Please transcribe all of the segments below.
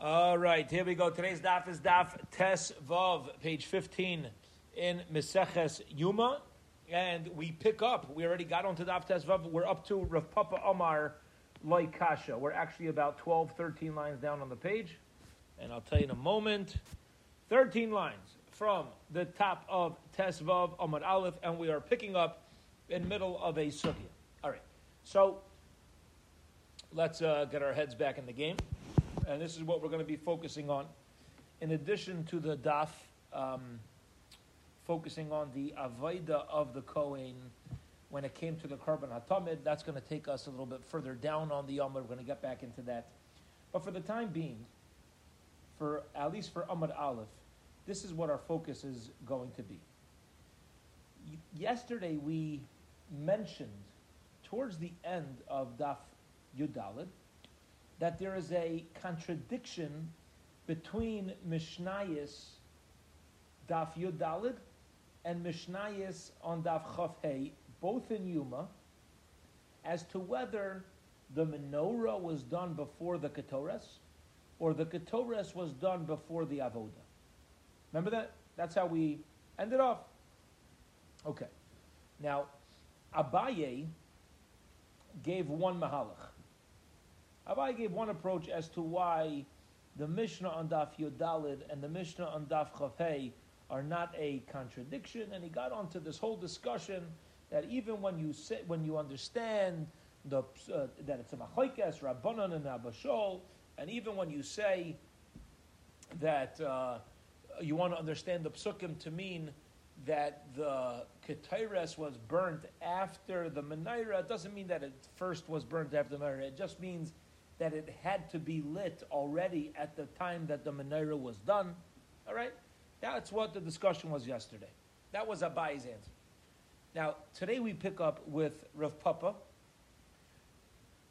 All right, here we go. Today's daf is daf Tes Vav, page 15 in Meseches Yuma. And we pick up, we already got onto daf Tes Vav. We're up to Rav Papa Omar Loy Kasha. We're actually about 12, 13 lines down on the page. And I'll tell you in a moment. 13 lines from the top of Tes Vav Omar Aleph, and we are picking up in middle of a sugya. All right, so let's uh, get our heads back in the game and this is what we're going to be focusing on. In addition to the daf, um, focusing on the avoida of the Kohen when it came to the korban hatamid, that's going to take us a little bit further down on the Yom. We're going to get back into that. But for the time being, for at least for Amud Aleph, this is what our focus is going to be. Yesterday we mentioned towards the end of Daf Yudalid that there is a contradiction between Mishnayis Daf Yud Dalid and Mishnayis on Daf Chav Hey, both in Yuma, as to whether the menorah was done before the Ketores or the Ketores was done before the Avoda. Remember that? That's how we ended off. Okay. Now, Abaye gave one mahalach. Abaye gave one approach as to why the Mishnah on Daf Yodalid and the Mishnah on Daf Chavei are not a contradiction, and he got onto this whole discussion that even when you sit, when you understand the, uh, that it's a machoikes, Rabbanon and Abba Shaul, and even when you say that uh, you want to understand the psukim to mean that the Ketires was burnt after the Menorah, it doesn't mean that it first was burnt after the Menorah. It just means that it had to be lit already at the time that the menorah was done. All right? That's what the discussion was yesterday. That was Abaye's answer. Now, today we pick up with Rav Papa.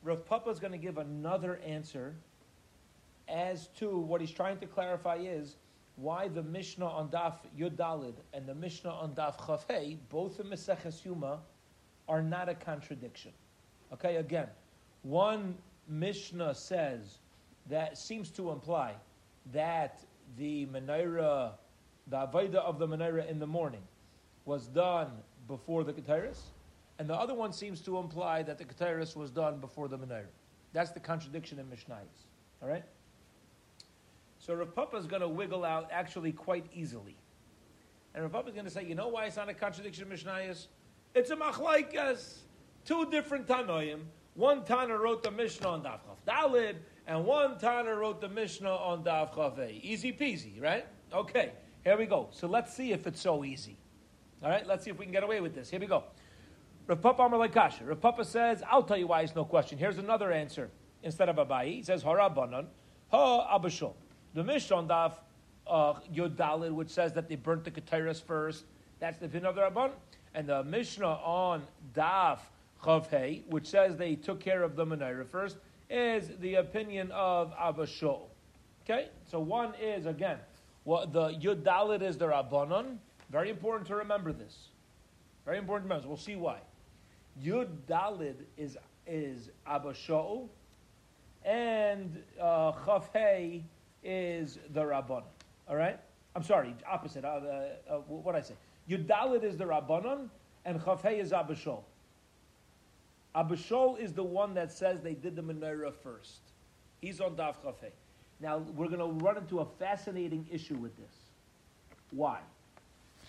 Rav Papa is going to give another answer as to what he's trying to clarify is why the Mishnah on Daf Yudalid and the Mishnah on Daf Chafei, both in Meseches Yuma, are not a contradiction. Okay, again, one Mishnah says that seems to imply that the menorah, the avodah of the menorah in the morning, was done before the Ketairis, and the other one seems to imply that the Ketairis was done before the menorah. That's the contradiction in Mishnayos. All right. So Rav Papa is going to wiggle out actually quite easily, and Rav Papa is going to say, you know why it's not a contradiction in Mishnayos? It's a machlaikas, two different tanoim one Tana wrote the Mishnah on Daf Chav Dalid, and one Tana wrote the Mishnah on Daf Chav Easy peasy, right? Okay, here we go. So let's see if it's so easy. All right, let's see if we can get away with this. Here we go. Rav Papa Amar Kasha. Rav Papa says, I'll tell you why it's no question. Here's another answer. Instead of Abai, he says, Harabanan, Ha Abba Shaul. The Mishnah on Daf uh, Yud Dalid, which says that they burnt the Keteris first, that's the Vin of the Rabban. And the Mishnah on Daf Chavhei, which says they took care of the menorah first, is the opinion of Abba Shaul. Okay, so one is again, what the Yud Dalit is the Rabbanon. Very important to remember this. Very important to remember. We'll see why. Yud Dalit is is Abba Shaul, and uh, Chavhei is the Rabbanon. All right. I'm sorry, opposite. Uh, uh, uh what I say? Yud Dalit is the Rabbanon, and Chavhei is Abashol. Abishol is the one that says they did the menorah first. He's on Daf Chafei. Now, we're going to run into a fascinating issue with this. Why?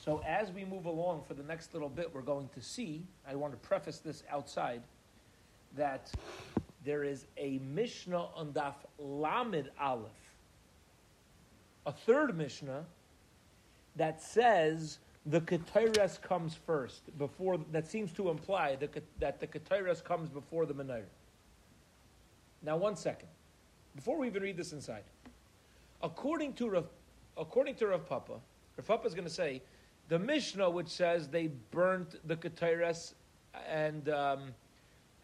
So, as we move along for the next little bit, we're going to see, I want to preface this outside, that there is a Mishnah on Daf Lamed Aleph, a third Mishnah that says the Ketores comes first, before that seems to imply that, that the Ketores comes before the Menorah. Now, one second. Before we even read this inside, according to Rav, according to Rav Papa, Rav Papa is going to say the Mishnah, which says they burnt the Ketores and um,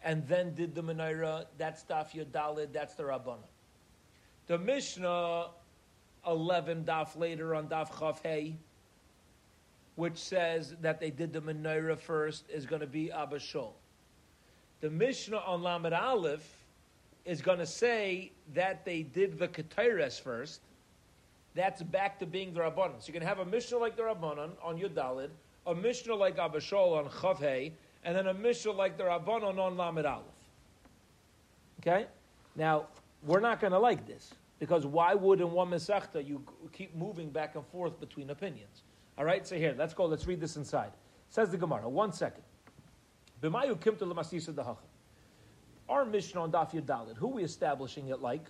and then did the Menorah, that's Daf Yodalid, that's the Rabbana. The Mishnah, 11 daf later on Daf Chav Hey, which says that they did the menorah first, is going to be Abba Shaul. The Mishnah on Lamed Aleph is going to say that they did the Ketires first, that's back to being the Rabbanon. So you can have a Mishnah like the Rabbanon on Yudalid, a Mishnah like Abba Shaul on Chavhei, and then a Mishnah like the Rabbanon on Lamed Aleph. Okay? Now, we're not going to like this, because why would in one Masechta you keep moving back and forth between opinions? All right, so here, let's go, let's read this inside. Says the Gemara, one second. B'mayu kimta l'masisa dahachim. Our mission on Daf Yudalid, who we establishing it like?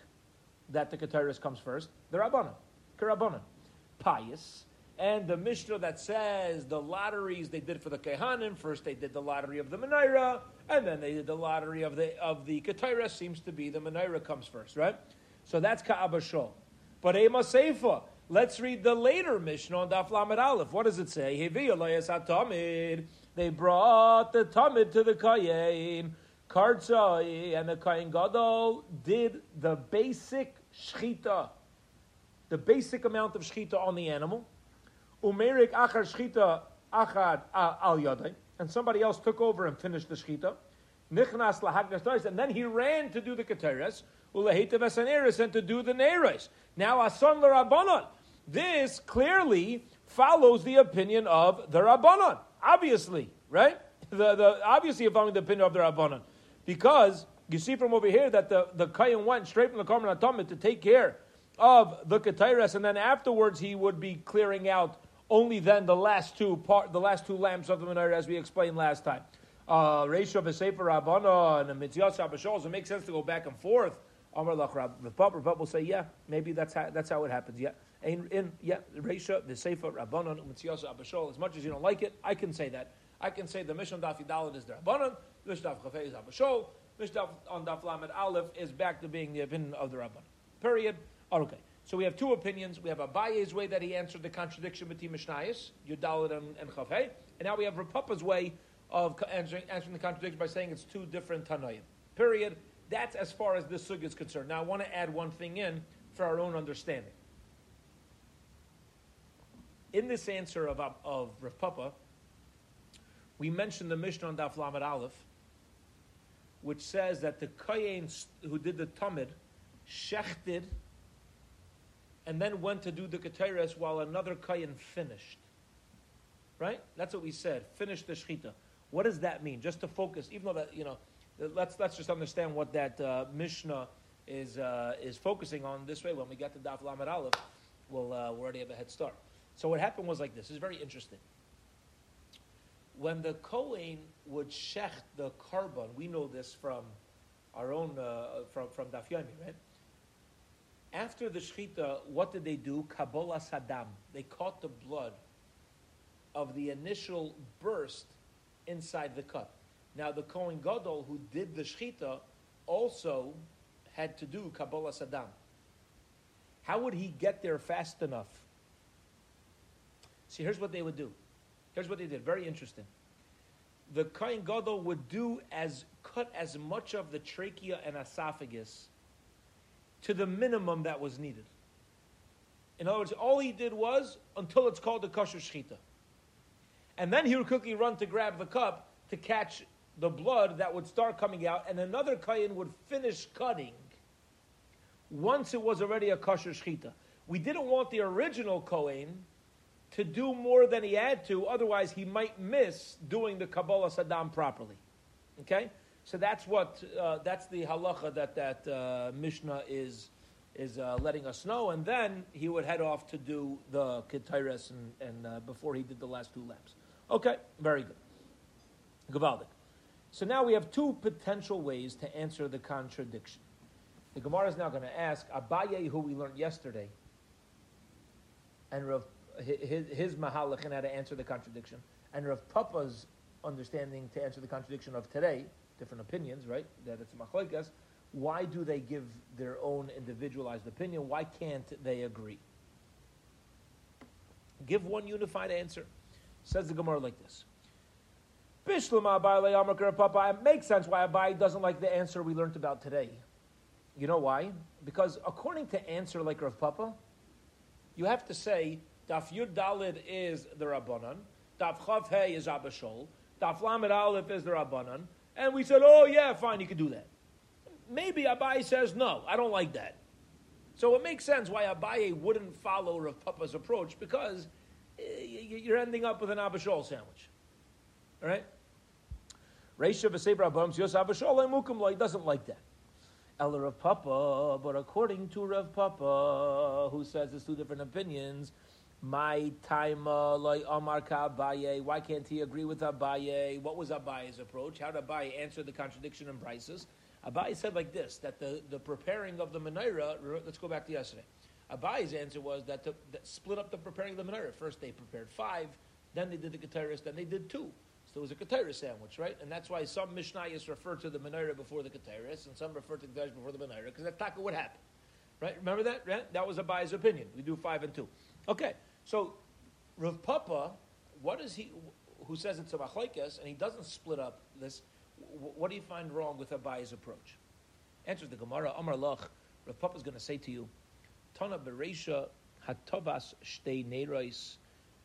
That the Keteris comes first? The Rabbanan. Karabanan. Pious. And the Mishnah that says the lotteries they did for the Kehanim, first they did the lottery of the Menorah, and then they did the lottery of the of the Keteris, seems to be the Menorah comes first, right? So that's Ka'aba Shol. But Ema Seifa, let's read the later Mishnah on Daf Lamed Aleph. What does it say? They brought the Tamid to the Kayin. Kartzai and the Kain Gadol did the basic shchita, the basic amount of shchita on the animal. Umerik achar shchita achad al yadai, and somebody else took over and finished the shchita. Nichnas lahagnas and then he ran to do the keteres ulahita vesaneres and to do the neres. Now asan l'rabbanon. This clearly follows the opinion of the rabbanon. Obviously, right? The, the obviously following the opinion of the rabbanon. Because you see from over here that the, the Kayan went straight from the Karman Atomit to take care of the Ketairas, and then afterwards he would be clearing out only then the last two part, the last two lamps of the menorah, as we explained last time. Uh, Ratio of a Sefer Rabbana and Mitzias Abba Shaul, so it makes sense to go back and forth. Amar Lach Rab, Papa will say, yeah, maybe that's how, that's how it happens. Yeah, in, in yeah, Ratio the Sefer Rabbana umm and umm Abba Shaul. As much as you don't like it, I can say that. I can say the Mishnah Dafidalin is the Rabbanon, Mishnah Chafei is umm Abba Shaul. Mishnah on Daf Lamed Aleph is back to being the opinion of the Rabban. Period. Oh, okay. So we have two opinions. We have Abaye's way that he answered the contradiction between Mishnayos, Yudalit and, and Chafei. And now we have Rapapa's way of answering, answering the contradiction by saying it's two different Tanoim. Period. That's as far as this sug is concerned. Now I want to add one thing in for our own understanding. In this answer of, of Rav Papa, we mentioned the Mishnah on Daf Lamed Aleph, which says that the Kayin who did the Tamid shechted and then went to do the Keteres while another Kayin finished. Right? That's what we said. Finished the Shechita. What does that mean? Just to focus, even though that, you know, let's, let's just understand what that uh, Mishnah is, uh, is focusing on this way. When we get to Daf Lamed Aleph, we'll, uh, we already have a head start. So what happened was like this. It's very interesting when the Kohen would shecht the korban, we know this from our own, uh, from, from Daf Yomi, right? After the Shechita, what did they do? Kabbalah Saddam. They caught the blood of the initial burst inside the cut. Now, the Kohen Gadol who did the Shechita also had to do Kabbalah Saddam. How would he get there fast enough? See, here's what they would do. Here's what they did. Very interesting. The Kohen Gadol would do as cut as much of the trachea and esophagus to the minimum that was needed. In other words, all he did was until it's called the kosher shechita. And then he would quickly run to grab the cup to catch the blood that would start coming out, and another kohen would finish cutting once it was already a kosher shechita. We didn't want the original kohen to do more than he had to, otherwise he might miss doing the Kabbalah Saddam properly. Okay? So that's what, uh, that's the halacha that that uh, Mishnah is, is uh, letting us know. And then he would head off to do the Ketires and, and uh, before he did the last two laps. Okay, very good. Gavaldik. So now we have two potential ways to answer the contradiction. The Gemara is now going to ask Abaye, who we learned yesterday, and Rav his, his mahalach and how to answer the contradiction, and Rav Papa's understanding to answer the contradiction of today, different opinions, right? That it's machlekes. Why do they give their own individualized opinion? Why can't they agree? Give one unified answer. Says the Gemara like this. It makes sense why Abaye doesn't like the answer we learned about today. You know why? Because according to answer like Rav Papa, you have to say Daf Yud Dalid is the Rabbanan. Daf Chav Hey is Abba Shaul. Daf Lamed Aleph is the Rabbanan. And we said, oh yeah, fine, you can do that. maybe Abaye says no. I don't like that. So it makes sense why Abaye wouldn't follow Rav Papa's approach because eh, you're ending up with an Abishol sandwich. All right? Reisha v'seber abams yos Abishol mukum He doesn't like that. El Rav Papa, but according to Rav Papa, who says there's two different opinions, my time uh, like Amar Abaye. Why can't he agree with Abaye? What was Abaye's approach? How did Abaye answer the contradiction in Brises? Abaye said like this: that the, the preparing of the menorah. Let's go back to yesterday. Abaye's answer was that, that split up the preparing of the menorah. First they prepared five, then they did the keteris, then they did two. So it was a keteris sandwich, right? And that's why some Mishnayos refer to the menorah before the keteris, and some refer to the keteris before the menorah, because that's taka what happened, right? Remember that? That was Abaye's opinion. We do five and two. Okay, so Rav Papa, what is he? Who says it's a machlekes, and he doesn't split up this what do you find wrong with Abaye's approach? Answers the Gemara, Amar Lach, Rav Papa is going to say to you, Tana Beresha Hatovas Shtei Neirais,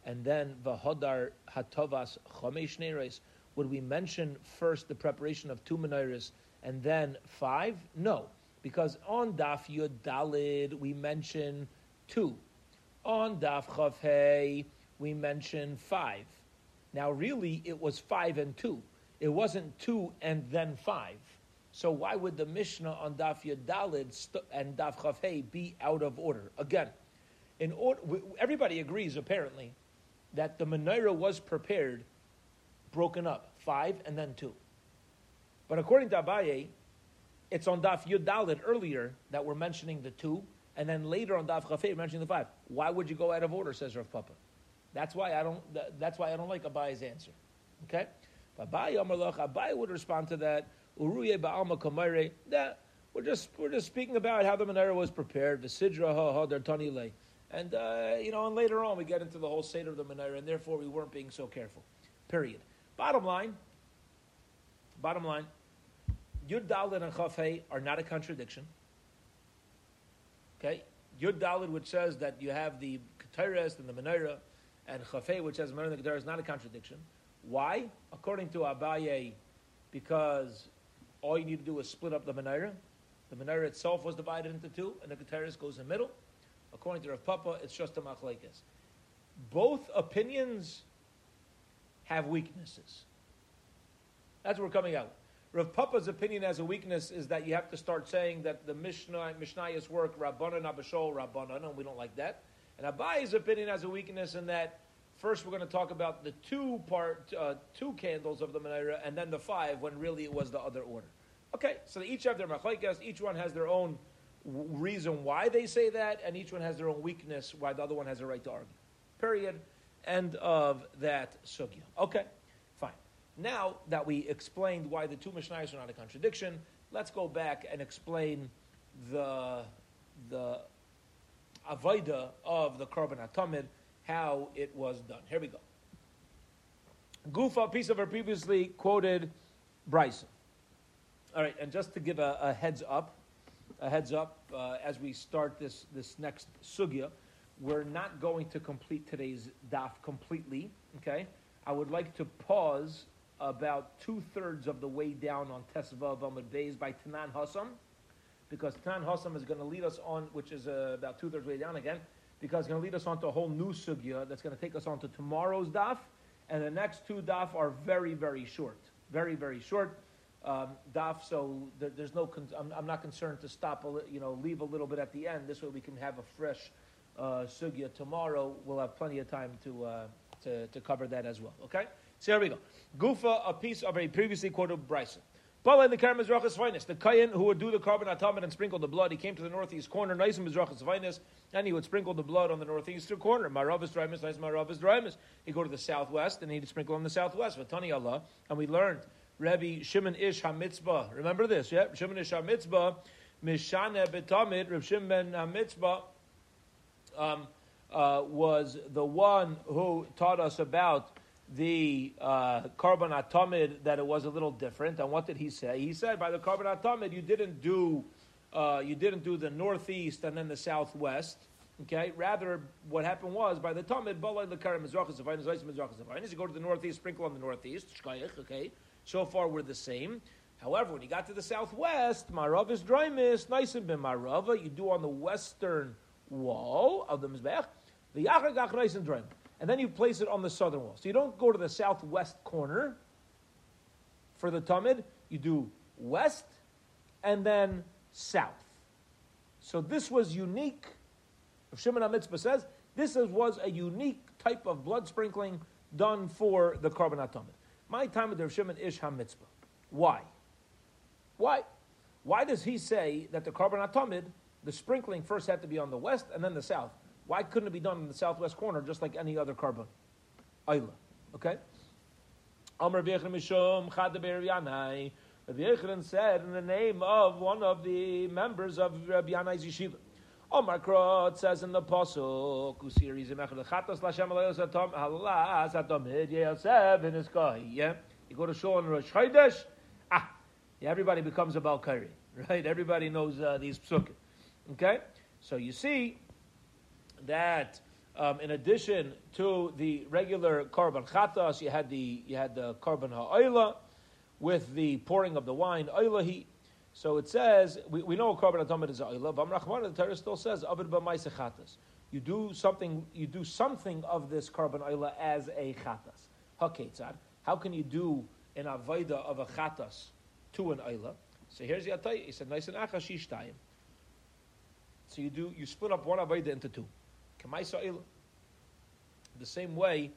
and then Vahodar Hatovas Chomesh Neirais. Would we mention first the preparation of two menorahs and then five? No, because on Daf Yud Dalid we mention two. On Daf Chav we mention five. Now, really, it was five and two. It wasn't two and then five. So why would the Mishnah on Daf Yadalid st- and Daf Chafei be out of order? Again, in order, everybody agrees apparently that the menorah was prepared, broken up, five and then two. But according to Abaye, it's on Daf Yudalid earlier that we're mentioning the two, and then later on Daf Chafei mentioning the five. Why would you go out of order? Says Rav Papa. That's why I don't. That's why I don't like Abaye's answer. Okay. Abaye Amalach, Abaye would respond to that. Uruye ba'alma kamare. That we're just we're just speaking about how the menorah was prepared. The sidra ha ha tanile. And uh, you know, and later on we get into the whole state of the menorah, and therefore we weren't being so careful. Period. Bottom line. Bottom line. Yud Dalid and Chafei are not a contradiction. Okay, Yud Dalid, which says that you have the Keteres and the menorah, and Chafei, which has menorah and the Keteres, is not a contradiction. Why? According to Abaye, because all you need to do is split up the menorah. The menorah itself was divided into two, and the keteris goes in the middle. According to Rav Papa, it's just a machlekes. Both opinions have weaknesses. That's what we're coming out. Rav Papa's opinion as a weakness is that you have to start saying that the Mishnah, Mishnayos work Rabbanan Abba Shaul Rabbanan, and we don't like that. And Abaye's opinion has a weakness in that First, we're going to talk about the two part, uh, two candles of the menorah, and then the five when really it was the other order. Okay, so they each have their machlekes. Each one has their own reason why they say that, and each one has their own weakness why the other one has a right to argue. Period. End of that sugya. Okay, fine. Now that we explained why the two mishnayos are not a contradiction, let's go back and explain the the avoida of the korban atamid how it was done. Here we go. Gufa, piece of our previously quoted Bryson. All right, and just to give a, a heads up, a heads up uh, as we start this this next sugya, we're not going to complete today's daf completely. Okay, I would like to pause about two thirds of the way down on Tesva of Amud Beis by Tanan Hassam, because Tanan Hassam is going to lead us on, which is uh, about two thirds way down again, because it's going to lead us on to a whole new sugya that's going to take us on to tomorrow's daf, and the next two daf are very, very short, very, very short um, daf. So there, there's no, con- I'm, I'm, not concerned to stop, a li- you know, leave a little bit at the end. This way we can have a fresh uh, sugya tomorrow. We'll have plenty of time to, uh, to, to cover that as well. Okay, so here we go. Gufa, a piece of a previously quoted Bryson. Bala the Kerem Mizrachas Vinus. The Kayan who would do the korban atamid and sprinkle the blood, he came to the northeast corner, nice in Mizrachas Vinus, and he would sprinkle the blood on the northeastern corner. Marav is Draimus, nice Marav is Draimus. He'd go to the southwest, and he'd sprinkle on the southwest. Vatani Allah. And we learned, Rabbi Shimon Ish HaMitzpah. Remember this, yeah? Shimon Ish HaMitzpah, Mishane Betamid, Rav Shimon HaMitzpah, um, uh, was the one who taught us about the uh, korban atomid that it was a little different. And what did he say? He said by the korban atomid you didn't do uh, you didn't do the northeast and then the southwest. Okay, rather what happened was by the mizrachas you go to the northeast, sprinkle on the northeast. Okay, so far we're the same. However, when you got to the southwest, Marav is Draimis, nice and bin Marava, you do on the western wall of the Mizbech, the Yachagach nice and Draim. And then you place it on the southern wall. So you don't go to the southwest corner for the Tamid, you do west and then south. So this was unique. Shimon HaMitzpah says this was a unique type of blood sprinkling done for the korban atomid. My time with Rav Shimon Ish HaMitzpah. Why? Why? Why does he say that the korban atomid, the sprinkling first had to be on the west and then the south? Why couldn't it be done in the southwest corner just like any other korban? Ayla. Okay? Amr Mishum Chadaber Yanai. Rabbi Yechon said in the name of one of the members of Rabbi Yanai's yeshiva. Omar Krot says in the Pasuk, Usiri Zemechel Chatos Lashem Alayos Atom Halas Atom Yosef in his Yeah? You go to Shul on Rosh Chodesh, ah, everybody becomes a Balkari, right? Everybody knows uh, these psukim. Okay? So you see that um, in addition to the regular korban chatas, you had the you had the korban ha'oila, with the pouring of the wine, Oilahi. So it says, we, we know korban atomid is Oila, but Rachman, the Torah still says, Avid b'maisechatas. You do something, you do something of this korban Oila as a chatas. Haketzad. How can you do an avoida of a chatas to an Oila? So here's the Atay. He said, nice and achashishtayim. So you do, you split up one avoida into two. Kamaisa Oila. The same way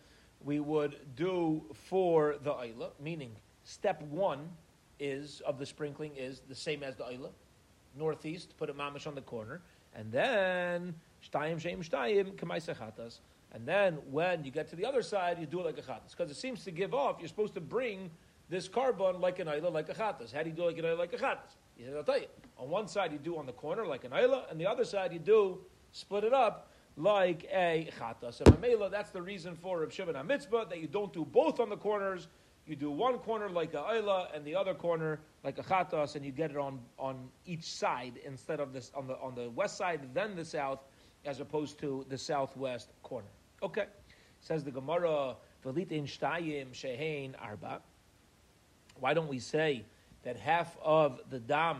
we would do for the Oila, meaning Step one is of the sprinkling is the same as the oila, northeast. Put a mamish on the corner, and then shtayim shem shtayim k'maisechatas. And then when you get to the other side, you do it like a chatas because it seems to give off. You're supposed to bring this korban like an oila, like a chatas. How do you do like an oila, like a chatas? He said, I'll tell you. On one side you do on the corner like an oila, and the other side you do split it up like a chatas. And Mamela, that's the reason for Reb Shimon HaMitzpah, that you don't do both on the corners you do one corner like a oila and the other corner like a chatas, and you get it on, on each side instead of this on the on the west side, then the south, as opposed to the southwest corner. Okay, says the Gemara, shtayim shehein arba. Why don't we say that half of the dam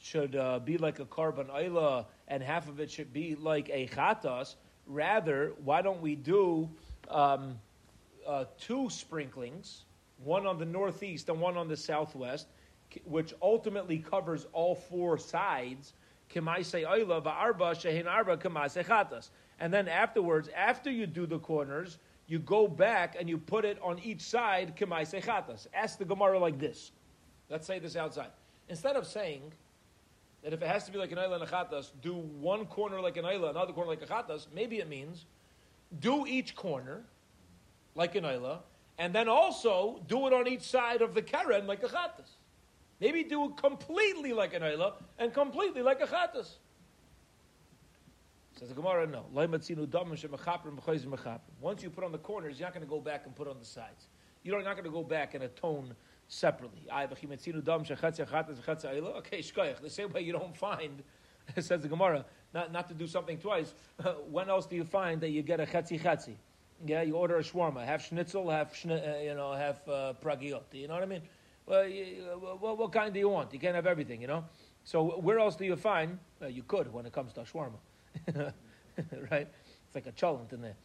should uh, be like a korban oila and half of it should be like a chatas? Rather, why don't we do um, uh, two sprinklings? One on the northeast and one on the southwest, which ultimately covers all four sides. And then afterwards, after you do the corners, you go back and you put it on each side. Ask the Gemara like this. Let's say this outside. Instead of saying that if it has to be like an ayla and a chatas, do one corner like an ayla, another corner like a chatas, maybe it means do each corner like an ayla, and then also do it on each side of the keren like a chatas. Maybe do it completely like an ayla and completely like a chatas. Says the Gemara, no. Once you put on the corners, you're not going to go back and put on the sides. You're not going to go back and atone separately. Okay. The same way you don't find, says the Gemara, not, not to do something twice. when else do you find that you get a chetzi chetzi? Yeah, you order a shawarma, half schnitzel, half schni- uh, you know, half uh. You know what I mean? Well, you, well, what kind do you want? You can't have everything, you know. So where else do you find? Uh, you could when it comes to shawarma, right? It's like a cholent in there.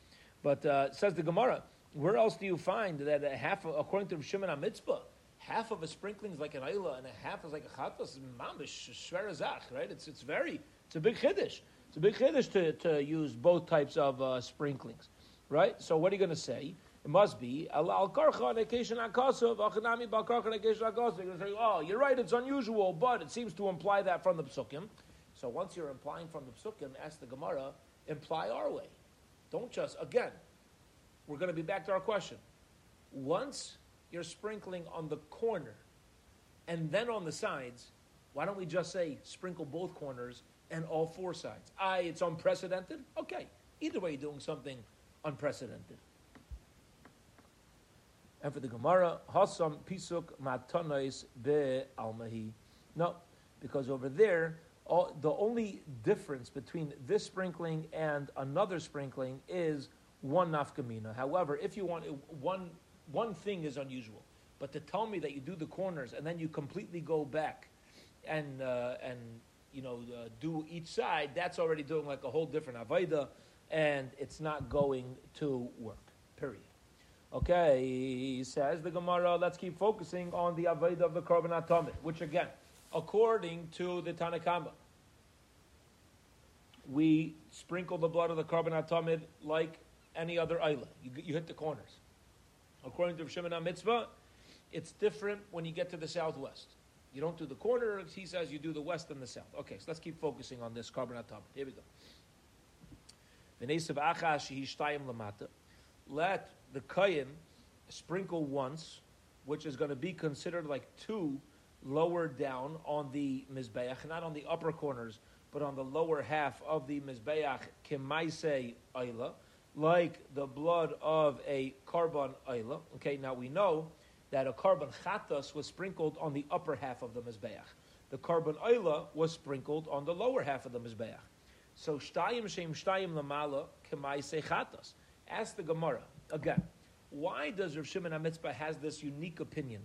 But uh, says the Gemara, where else do you find that half, of, according to Shimon HaMitzpah, half of a sprinkling is like an ayla and a half is like a chatas, mamish, shverazach, right? It's, it's very, it's a big chiddush. It's a big chiddush to, to use both types of uh, sprinklings. Right? So what are you going to say? It must be al karcha nekeshin akasov achanami bal karcha nekeshin akasov. You're going to say, oh, you're right, it's unusual, but it seems to imply that from the psukim. So once you're implying from the psukim, ask the Gemara, imply our way. Don't just again. We're going to be back to our question. Once you're sprinkling on the corner and then on the sides, why don't we just say sprinkle both corners and all four sides? I, it's unprecedented. Okay, either way, you're doing something unprecedented. And for the Gemara, Hasam Pisuk Matanais Be Almahi. No, because over there, all, the only difference between this sprinkling and another sprinkling is one nafkamina. However, if you want one, one thing is unusual. But to tell me that you do the corners and then you completely go back and uh, and you know uh, do each side, that's already doing like a whole different avodah, and it's not going to work. Period. Okay, he says the Gemara. Let's keep focusing on the avodah of the korban atomid, which again, according to the Tanakhama, we sprinkle the blood of the korban atomid like any other island. You, you hit the corners. According to Shimon Mitzpah, it's different when you get to the southwest. You don't do the corner. He says you do the west and the south. Okay, so let's keep focusing on this korban atomid. Here we go. Let the kayin sprinkle once, which is going to be considered like two lower down on the mizbeach, not on the upper corners, but on the lower half of the mizbeach, kemaise ayla, like the blood of a korban ayla. Okay, now we know that a korban chatas was sprinkled on the upper half of the mizbeach. The korban ayla was sprinkled on the lower half of the mizbeach. So shtayim shem shtayim lamala kemaise chatas. Ask the Gemara again. Why does Rav Shimon HaMitzpah has this unique opinion?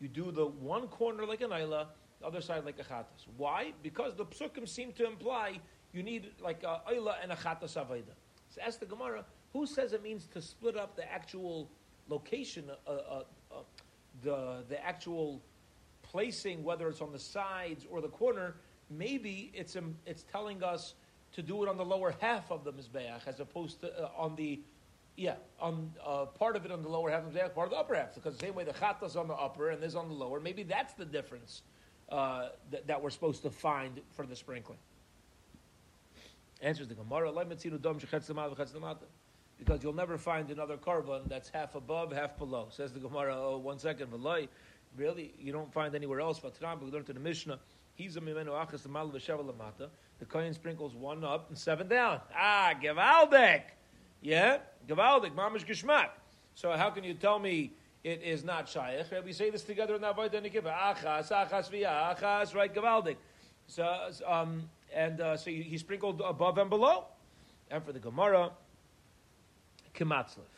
You do the one corner like an ayla, the other side like a chatas. Why? Because the psukim seem to imply you need like a ayla and a chatas aveda. So ask the Gemara, who says it means to split up the actual location, uh, uh, uh, the the actual placing, whether it's on the sides or the corner? Maybe it's um, it's telling us to do it on the lower half of the mizbeach as opposed to uh, on the yeah, on uh, part of it on the lower half of the mizbeach, part of the upper half. Because the same way the chatas on the upper and this on the lower, maybe that's the difference uh, that, that, we're supposed to find for the sprinkling. Answers the Gemara, because you'll never find another korban that's half above, half below. Says the Gemara, oh, one second, really, you don't find anywhere else. But we learned in the Mishnah, he's a mimenu achas the mal lamata. The kohen sprinkles one up and seven down. Ah, gewaldig! Yeah, gewaldig, mamish geschmack. So how can you tell me it is not shaykh. We say this together in the Avodah Nikiva. Achas, achas via, achas, right, Gavaldik. So, um, and uh, so he, sprinkled above and below. And for the Gemara, Kimatzlif.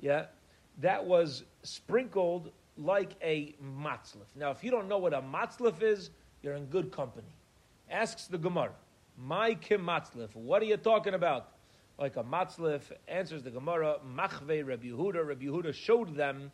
Yeah, that was sprinkled like a matzlif. Now, if you don't know what a matzlif is, you're in good company. Asks the Gemara, my kimatzlif, what are you talking about? Like a matzlif, answers the Gemara, machve Rabbi Yehuda. Rabbi Yehuda showed them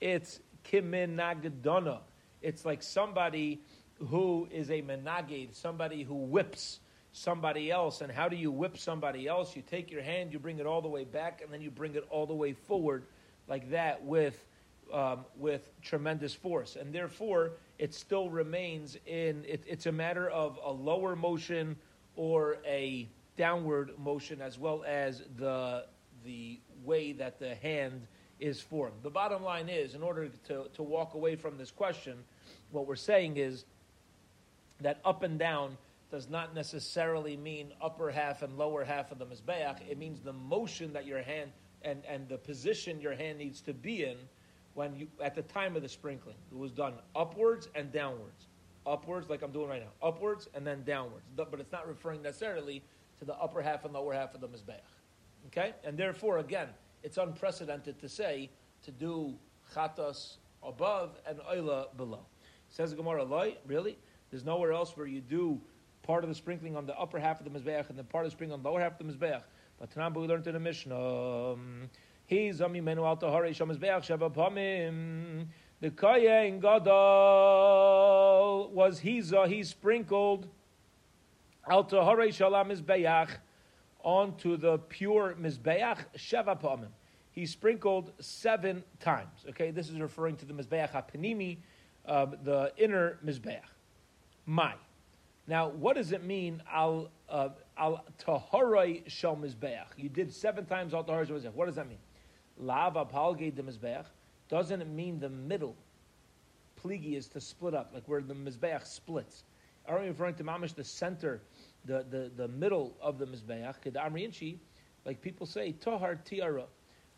it's kiminagdona. It's like somebody who is a menagid, somebody who whips somebody else. And how do you whip somebody else? You take your hand, you bring it all the way back, and then you bring it all the way forward, like that, with um, with tremendous force. And therefore, it still remains in. It, it's a matter of a lower motion or a downward motion, as well as the the way that the hand is formed. The bottom line is, in order to, to walk away from this question, what we're saying is that up and down does not necessarily mean upper half and lower half of the Mizbeach. It means the motion that your hand and, and the position your hand needs to be in when you at the time of the sprinkling. It was done upwards and downwards. Upwards, like I'm doing right now. Upwards and then downwards. But it's not referring necessarily to the upper half and lower half of the Mizbeach. Okay? And therefore, again, it's unprecedented to say to do chatas above and oila below. Says Gemara, really? There's nowhere else where you do part of the sprinkling on the upper half of the mizbeach and then part of the sprinkling on the lower half of the mizbeach. But Tanam, learned in the Mishnah, um, The kayin gadol was he's he sprinkled al tahari shalam mizbeach onto the pure mizbeach sheva pamim. He sprinkled seven times. Okay, this is referring to the mizbeach hapanimi, um, the inner mizbeach. My. Now, what does it mean al uh, al taharai shel mizbeach? You did seven times al taharai shel mizbeach. What does that mean? Lava palge de mizbeach doesn't it mean the middle. Pligi is to split up, like where the mizbeach splits. Are we referring to mamish the center? the, the, the middle of the Kedamri like people say, Tohar Tiara,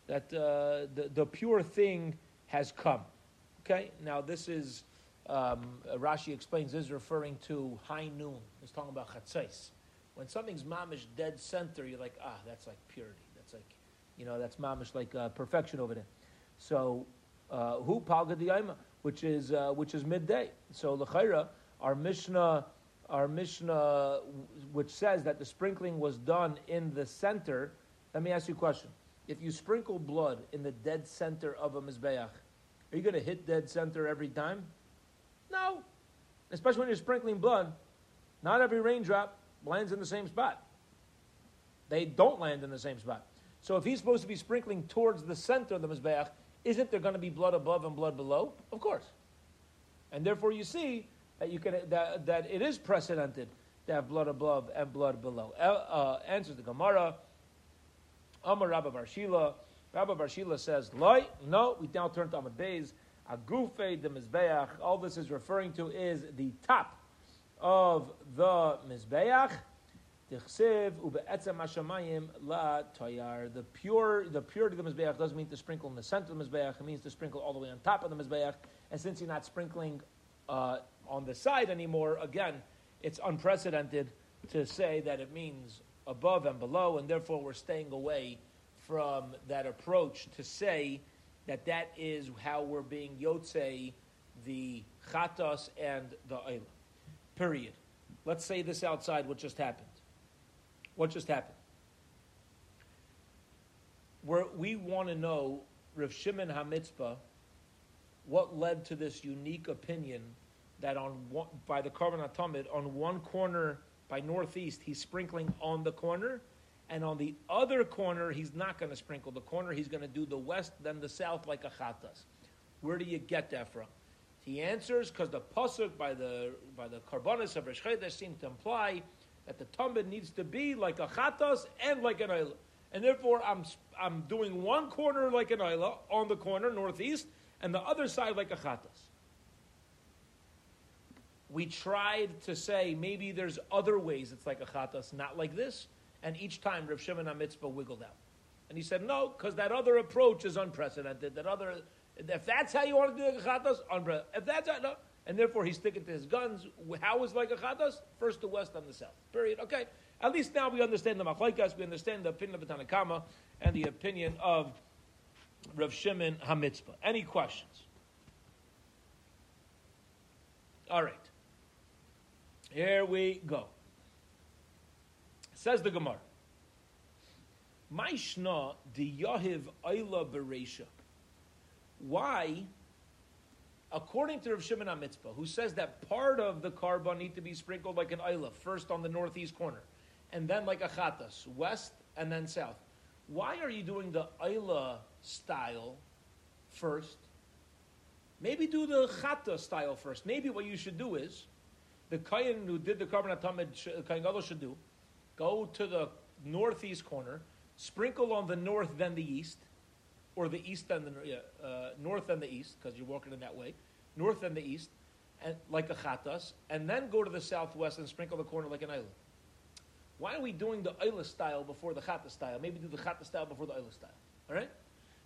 that uh, the, the pure thing has come. Okay, now this is, um, Rashi explains, this is referring to high noon. It's talking about chatzais. When something's mamish dead center, you're like, ah, that's like purity. You know, that's mamish like uh, perfection over there. So, uh, who palga diyama, which is uh, which is midday. So l'chayra, our Mishnah, our Mishnah, which says that the sprinkling was done in the center. Let me ask you a question: If you sprinkle blood in the dead center of a mizbeach, are you going to hit dead center every time? No, especially when you're sprinkling blood. Not every raindrop lands in the same spot. They don't land in the same spot. So if he's supposed to be sprinkling towards the center of the Mizbeach, isn't there going to be blood above and blood below? Of course. And therefore you see that, you can, that, that it is precedented to have blood above and blood below. Uh, uh, answers the Gemara. Amar Rabba Barshila. Rabba Barshila says, Loi, no, we now turn to Amud Beis. Agufe de Mizbeach. All this is referring to is the top of the Mizbeach. The pure, the purity of the mizbeach doesn't mean to sprinkle in the center of the mizbeach. It means to sprinkle all the way on top of the mizbeach. And since you're not sprinkling uh, on the side anymore, again, it's unprecedented to say that it means above and below, and therefore we're staying away from that approach to say that that is how we're being yotze the chatas and the oila. Period. Let's say this outside what just happened. What just happened? We're, we want to know, Rav Shimon HaMitzpah, what led to this unique opinion that on one, by the Atomid, on one corner by northeast, he's sprinkling on the corner, and on the other corner, he's not going to sprinkle the corner. He's going to do the west, then the south, like a chatas. Where do you get that from? He answers because the pasuk by the by the karbonis of Rosh seems to imply that the tumbid needs to be like a chatas and like an ayla. And therefore, I'm, I'm doing one corner like an ayla on the corner, northeast, and the other side like a chatas. We tried to say maybe there's other ways it's like a chatas, not like this. And each time Rav Shimon HaMitzpah wiggled out. And he said, no, because that other approach is unprecedented. That other, if that's how you want to do the chatas, unprecedented. If that's how, no, and therefore he's sticking to his guns. How is like a chatas? First the west, then the south. Period. Okay. At least now we understand the machlaikas, we understand the opinion of the Tanakama and the opinion of Rav Shimon Hamitzpah. Any questions? All right. Here we go. Says the Gemara. Maishna di Yahiv Ayla Beresha. Why according to Rav Shimon HaMitzpah, who says that part of the korban need to be sprinkled like an isla, first on the northeast corner, and then like a chatas, west and then south. Why are you doing the isla style first? Maybe do the chata style first. Maybe what you should do is, the kayan who did the korban atamid, uh, kayan gadol should do, go to the northeast corner, sprinkle on the north then the east, or the east and the uh, north and the east, because you're walking in that way, north and the east, and like a chatas, and then go to the southwest and sprinkle the corner like an island. Why are we doing the island style before the chata style? Maybe do the chata style before the island style. All right.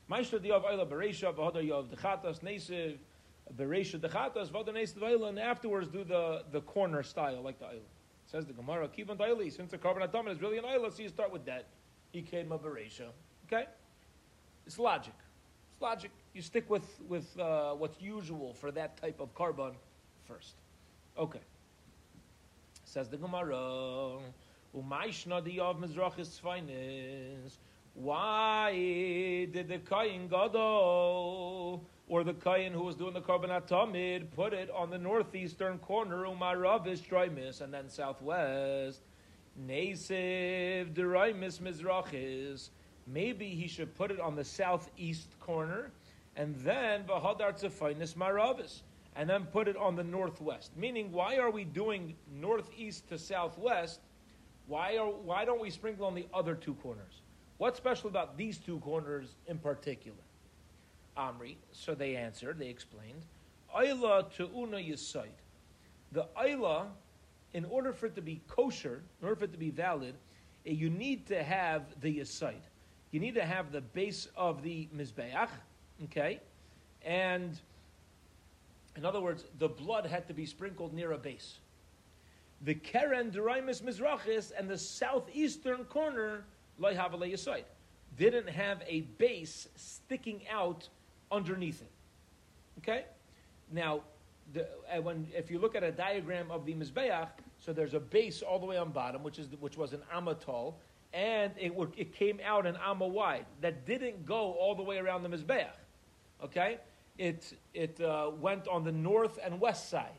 Ma'ishra diyav ayla beresha v'hoda yav the chatas nesiv beresha the chatas v'hoda nesiv island, and afterwards do the the corner style like the island. Says the Gemara, keep on daily since the korban atamid is really an island, so you start with that. He came a beresha. Okay. It's logic. It's logic. You stick with, with uh, what's usual for that type of korban first. Okay. Says the Gemara, Umayshna of Mizrachis finest. Why did the Kayin Gadol or the Kayin who was doing the korban atomid put it on the northeastern corner, Umaravis Droimis, and then southwest? Nasiv Deraimis Mizrachis maybe he should put it on the southeast corner, and then v'hadar tzefainis maravis, and then put it on the northwest. Meaning, why are we doing northeast to southwest? Why are why don't we sprinkle on the other two corners? What's special about these two corners in particular? Amri. So they answered. They explained. Ayla to una yisaid. The ayla, in order for it to be kosher, in order for it to be valid, eh, you need to have the yisaid you need to have the base of the Mizbeach, okay? And in other words, the blood had to be sprinkled near a base. The Keren Deraimus Mizrachis and the southeastern corner, Yasoid, didn't have a base sticking out underneath it. Okay? Now, the, when, if you look at a diagram of the Mizbeach, so there's a base all the way on bottom, which, is, which was an Amma tall, and it, would, it came out an Amma wide. That didn't go all the way around the Mizbeach. Okay? It, it uh, went on the north and west side.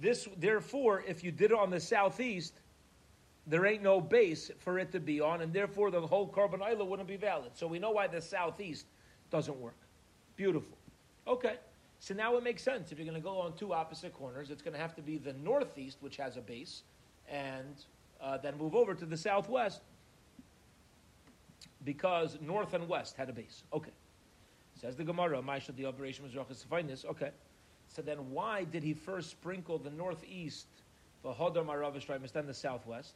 This, therefore, if you did it on the southeast, there ain't no base for it to be on, and therefore the whole korban oila wouldn't be valid. So we know why the southeast doesn't work. Beautiful. Okay. So now it makes sense. If you're going to go on two opposite corners, it's going to have to be the northeast, which has a base, and uh, then move over to the southwest because north and west had a base. Okay. Says the Gemara, Maisha the operation was finest. Okay. So then why did he first sprinkle the northeast for Hodar Maravish Draimis, then the southwest?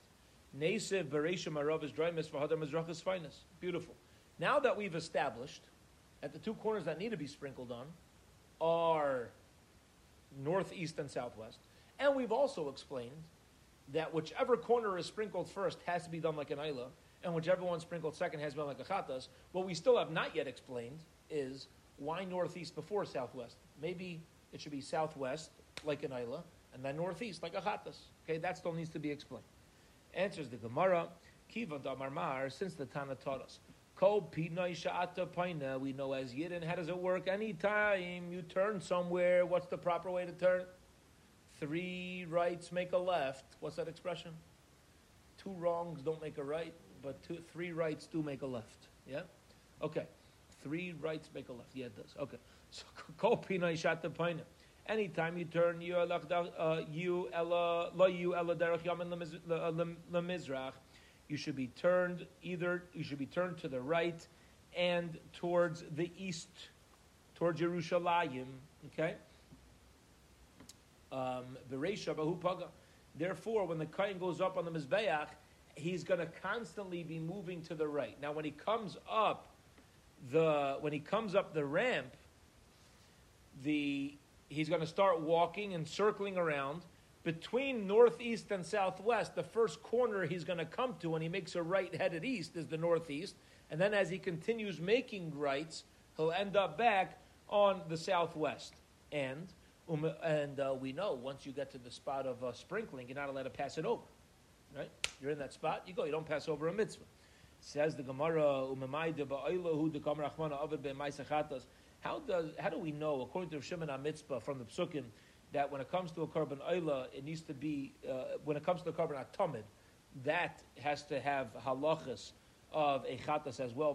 Nesev Beresha Maravish Draimis for Hodar Mizrachas finest. Beautiful. Now that we've established at the two corners that need to be sprinkled on are northeast and southwest, and we've also explained that whichever corner is sprinkled first has to be done like an Isla, and whichever one sprinkled second has to be done like a Chatas. What we still have not yet explained is why northeast before southwest? Maybe it should be southwest, like an Isla, and then northeast, like a Chattas. Okay, that still needs to be explained. Answers the Gemara, Kiva Damarmar, since the Tana taught us. Ko Pinoi Sha'ata we know as Yidden, how does it work? Anytime you turn somewhere, what's the proper way to turn? Three rights make a left. What's that expression? Two wrongs don't make a right, but two, three rights do make a left. Yeah? Okay. Three rights make a left. Yeah, it does. Okay. So kol pinay shata paina. Anytime you turn you uh, you ella lo you ella derech yamin lemizrach, uh, you should be turned either you should be turned to the right and towards the east, towards Yerushalayim. Okay. Um, Therefore, when the kain goes up on the mizbeach, he's going to constantly be moving to the right. Now, when he comes up the when he comes up the ramp, the he's going to start walking and circling around between northeast and southwest. The first corner he's going to come to when he makes a right headed east is the northeast, and then as he continues making rights, he'll end up back on the southwest. And um, and uh, we know once you get to the spot of uh, sprinkling, you're not allowed to pass it over. Right? You're in that spot, you go. You don't pass over a mitzvah. Says the Gemara, how does how do we know, according to Shimon Mitzpah from the Psukim, that when it comes to a korban oila, it needs to be uh, when it comes to the korban atomid, that has to have halachas of a chatas as well.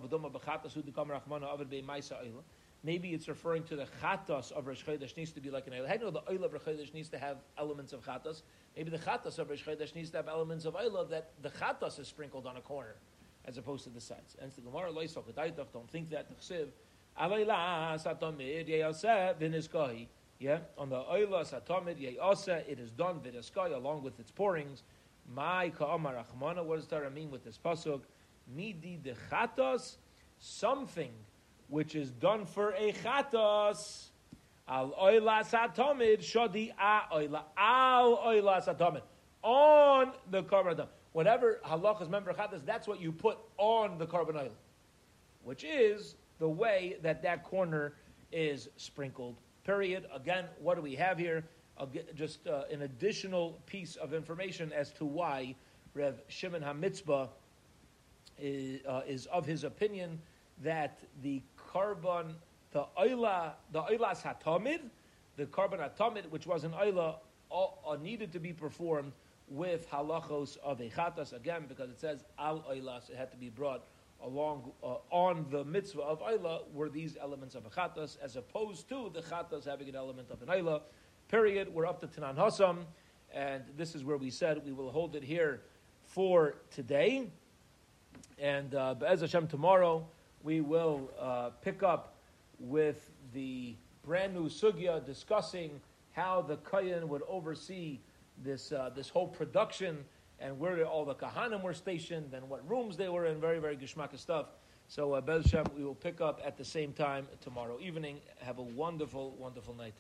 Maybe it's referring to the chatas of Rosh Chodesh needs to be like an do you know the oila of Rosh Chodesh needs to have elements of chatas? Maybe the chatas of Rosh Chodesh needs to have elements of oila that the chatas is sprinkled on a corner as opposed to the sides. And the Gemara don't think that. Yeah, on the oila satomid yeyaseh, it is done v'nizkohi along with its pourings. My ka'amar achmana. What does Torah mean with this pasuk? Midi dechatos, something which is done for a chatos. Al oila satomid shodi a oila al oila satomid on the korban Whatever halachas member chatos, that's what you put on the korban oil, which is the way that that corner is sprinkled. Period. Again, what do we have here? just uh, an additional piece of information as to why Rev Shimon HaMitzpah is, uh, is of his opinion that the korban, the oila, the oilas hatamid, the korban hatamid, which was an oila, needed to be performed with halachos of echatas again because it says al oilas, it had to be brought along uh, on the mitzvah of Ayla were these elements of a chatas, as opposed to the chatas having an element of an Ayla. Period. We're up to Tanan Hasam, and this is where we said we will hold it here for today. And uh, Be'ez Hashem, tomorrow we will uh, pick up with the brand new sugya discussing how the Kayan would oversee this, uh, this whole production and where all the kahanim were stationed and what rooms they were in. Very, very gishmaka stuff. So, uh, Bez Shem, we will pick up at the same time tomorrow evening. Have a wonderful, wonderful night.